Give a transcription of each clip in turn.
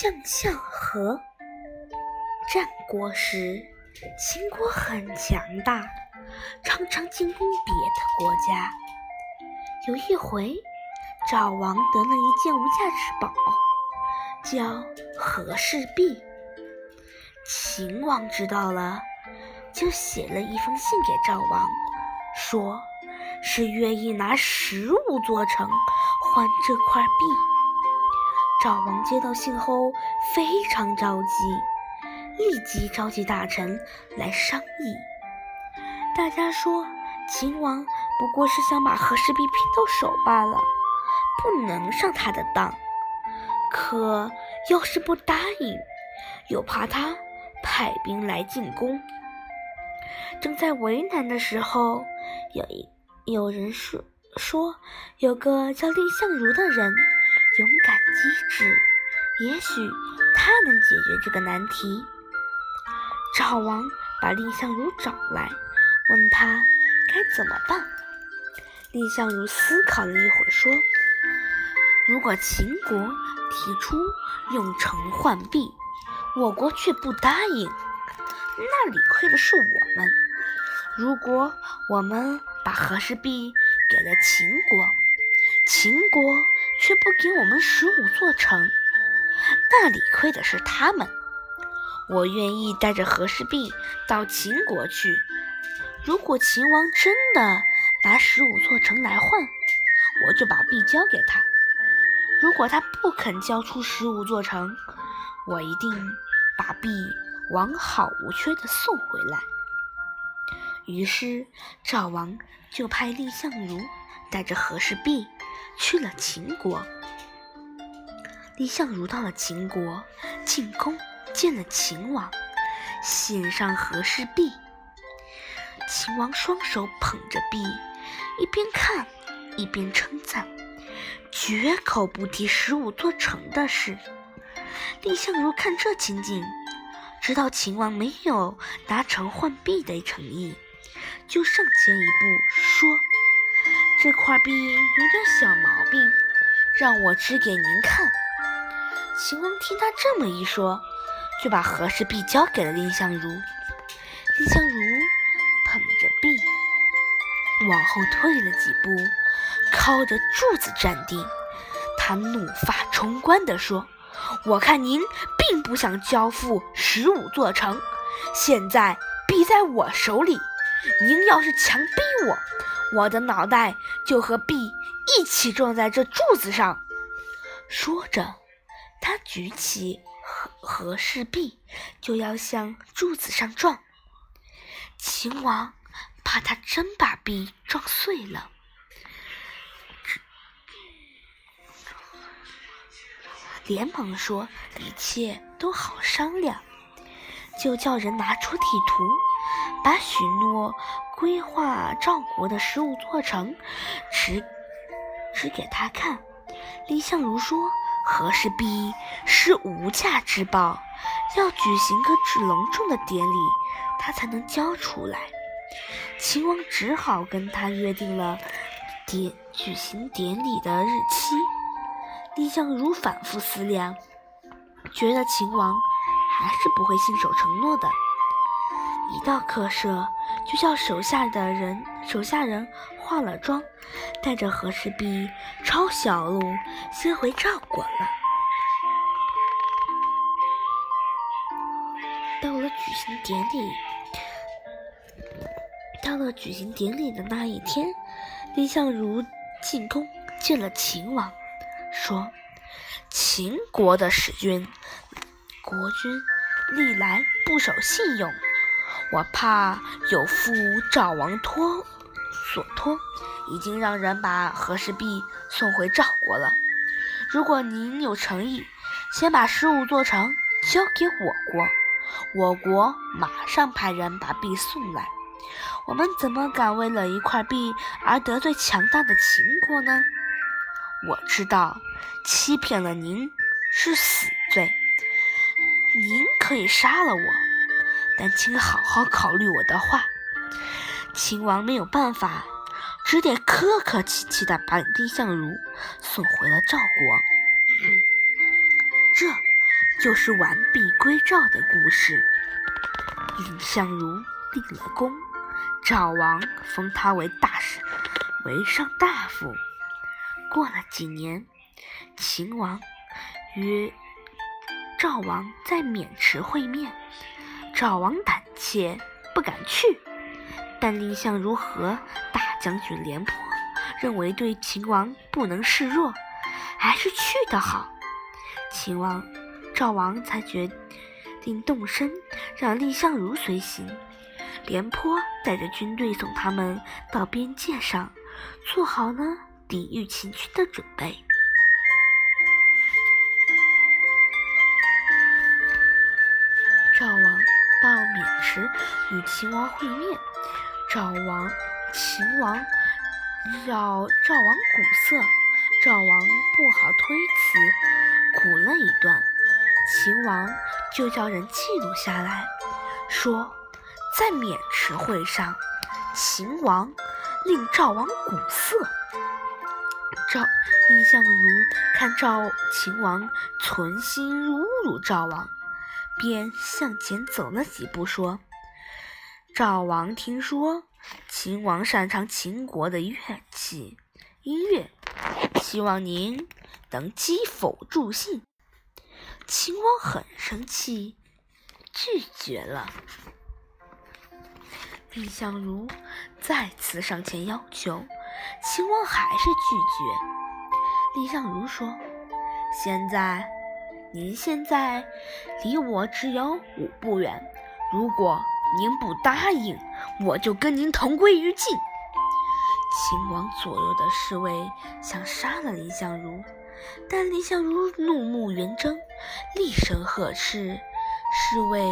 将相和。战国时，秦国很强大，常常进攻别的国家。有一回，赵王得了一件无价之宝，叫和氏璧。秦王知道了，就写了一封信给赵王，说是愿意拿食物做成换这块璧。赵王接到信后非常着急。立即召集大臣来商议。大家说，秦王不过是想把和氏璧骗到手罢了，不能上他的当。可要是不答应，又怕他派兵来进攻。正在为难的时候，有一有人说说，有个叫蔺相如的人，勇敢机智，也许他能解决这个难题。赵王把蔺相如找来，问他该怎么办。蔺相如思考了一会儿，说：“如果秦国提出用城换璧，我国却不答应，那理亏的是我们；如果我们把和氏璧给了秦国，秦国却不给我们十五座城，那理亏的是他们。”我愿意带着和氏璧到秦国去。如果秦王真的拿十五座城来换，我就把璧交给他；如果他不肯交出十五座城，我一定把璧完好无缺的送回来。于是赵王就派蔺相如带着和氏璧去了秦国。蔺相如到了秦国，进宫。见了秦王，献上和氏璧。秦王双手捧着璧，一边看一边称赞，绝口不提十五座城的事。蔺相如看这情景，知道秦王没有拿城换璧的诚意，就上前一步说：“这块璧有点小毛病，让我指给您看。”秦王听他这么一说。就把和氏璧交给了蔺相如。蔺相如捧着璧，往后退了几步，靠着柱子站定。他怒发冲冠地说：“我看您并不想交付十五座城，现在璧在我手里，您要是强逼我，我的脑袋就和璧一起撞在这柱子上。”说着，他举起。和和氏璧就要向柱子上撞，秦王怕他真把璧撞碎了，连忙说一切都好商量，就叫人拿出地图，把许诺规划赵国的十五座城指指给他看。蔺相如说。和氏璧是无价之宝，要举行个隆重的典礼，他才能交出来。秦王只好跟他约定了典举行典礼的日期。蔺相如反复思量，觉得秦王还是不会信守承诺的。一到客舍，就叫手下的人手下人化了妆，带着和氏璧抄小路先回赵国了。到了举行典礼，到了举行典礼的那一天，蔺相如进宫见了秦王，说：“秦国的使君，国君历来不守信用。”我怕有负赵王托所托，已经让人把和氏璧送回赵国了。如果您有诚意，先把十五座城交给我国，我国马上派人把璧送来。我们怎么敢为了一块璧而得罪强大的秦国呢？我知道欺骗了您是死罪，您可以杀了我。但请好好考虑我的话。秦王没有办法，只得客客气气地把蔺相如送回了赵国。这就是完璧归赵的故事。蔺相如立了功，赵王封他为大使，为上大夫。过了几年，秦王约赵王在渑池会面，赵王胆怯，不敢去。但蔺相如和大将军廉颇认为对秦王不能示弱，还是去的好。秦王、赵王才决定动身，让蔺相如随行。廉颇带着军队送他们到边界上，做好了抵御秦军的准备。赵王时与秦王会面。赵王、秦王要赵王鼓瑟，赵王不好推辞，鼓了一段。秦王就叫人记录下来，说在渑池会上，秦王令赵王鼓瑟。赵蔺相如看赵秦王存心侮辱赵王，便向前走了几步，说。赵王听说秦王擅长秦国的乐器音乐，希望您能击否助兴。秦王很生气，拒绝了。蔺相如再次上前要求，秦王还是拒绝。蔺相如说：“现在，您现在离我只有五步远，如果……”您不答应，我就跟您同归于尽。秦王左右的侍卫想杀了蔺相如，但蔺相如怒目圆睁，厉声呵斥，侍卫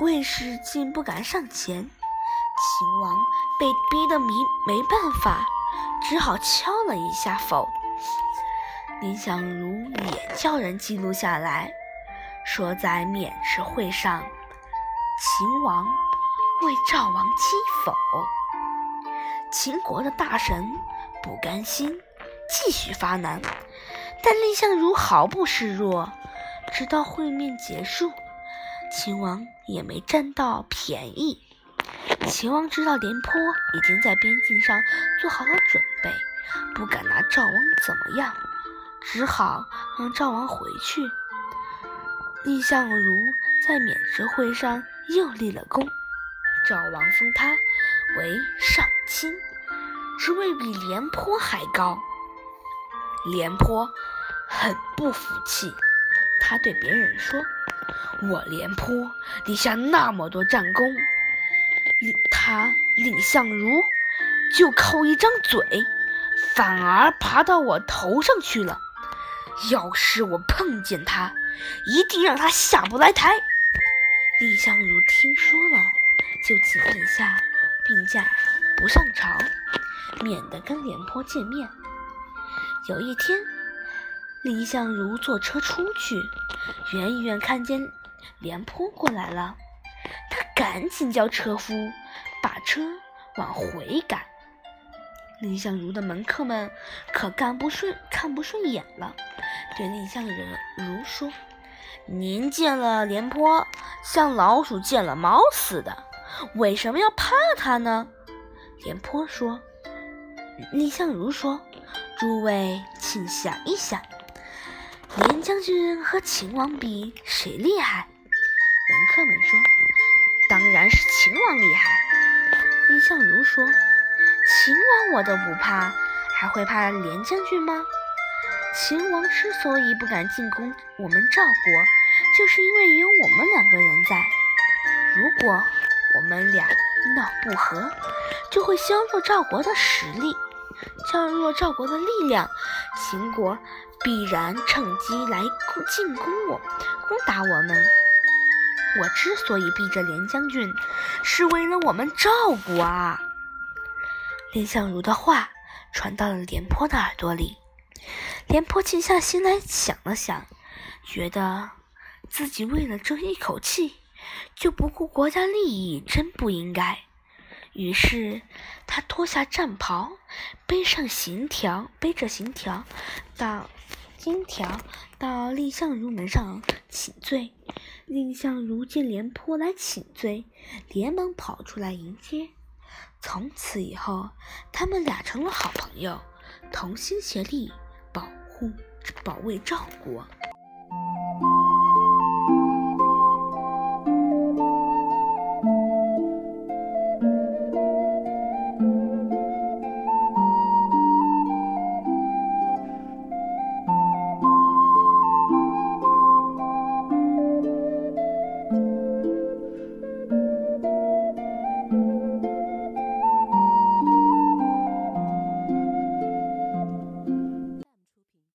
卫士竟不敢上前。秦王被逼得没没办法，只好敲了一下否。蔺相如也叫人记录下来，说在渑池会上。秦王为赵王击否，秦国的大臣不甘心，继续发难，但蔺相如毫不示弱，直到会面结束，秦王也没占到便宜。秦王知道廉颇已经在边境上做好了准备，不敢拿赵王怎么样，只好让赵王回去。蔺相如在渑池会上。又立了功，赵王封他为上卿，职位比廉颇还高。廉颇很不服气，他对别人说：“我廉颇立下那么多战功，他蔺相如就靠一张嘴，反而爬到我头上去了。要是我碰见他，一定让他下不来台。”蔺相如听说了，就请陛下病假不上朝，免得跟廉颇见面。有一天，蔺相如坐车出去，远远看见廉颇过来了，他赶紧叫车夫把车往回赶。蔺相如的门客们可干不顺看不顺眼了，对蔺相如说。您见了廉颇，像老鼠见了猫似的，为什么要怕他呢？廉颇说：“蔺相如说，诸位请想一想，廉将军和秦王比，谁厉害？”门客们说：“当然是秦王厉害。”蔺相如说：“秦王我都不怕，还会怕廉将军吗？”秦王之所以不敢进攻我们赵国，就是因为有我们两个人在。如果我们俩闹不和，就会削弱赵国的实力，削弱赵国的力量，秦国必然趁机来攻进攻我，攻打我们。我之所以逼着廉将军，是为了我们赵国啊！蔺相如的话传到了廉颇的耳朵里。廉颇静下心来想了想，觉得自己为了争一口气就不顾国家利益，真不应该。于是他脱下战袍，背上行条，背着行条，到金条到蔺相如门上请罪。蔺相如见廉颇来请罪，连忙跑出来迎接。从此以后，他们俩成了好朋友，同心协力保护、保卫赵国。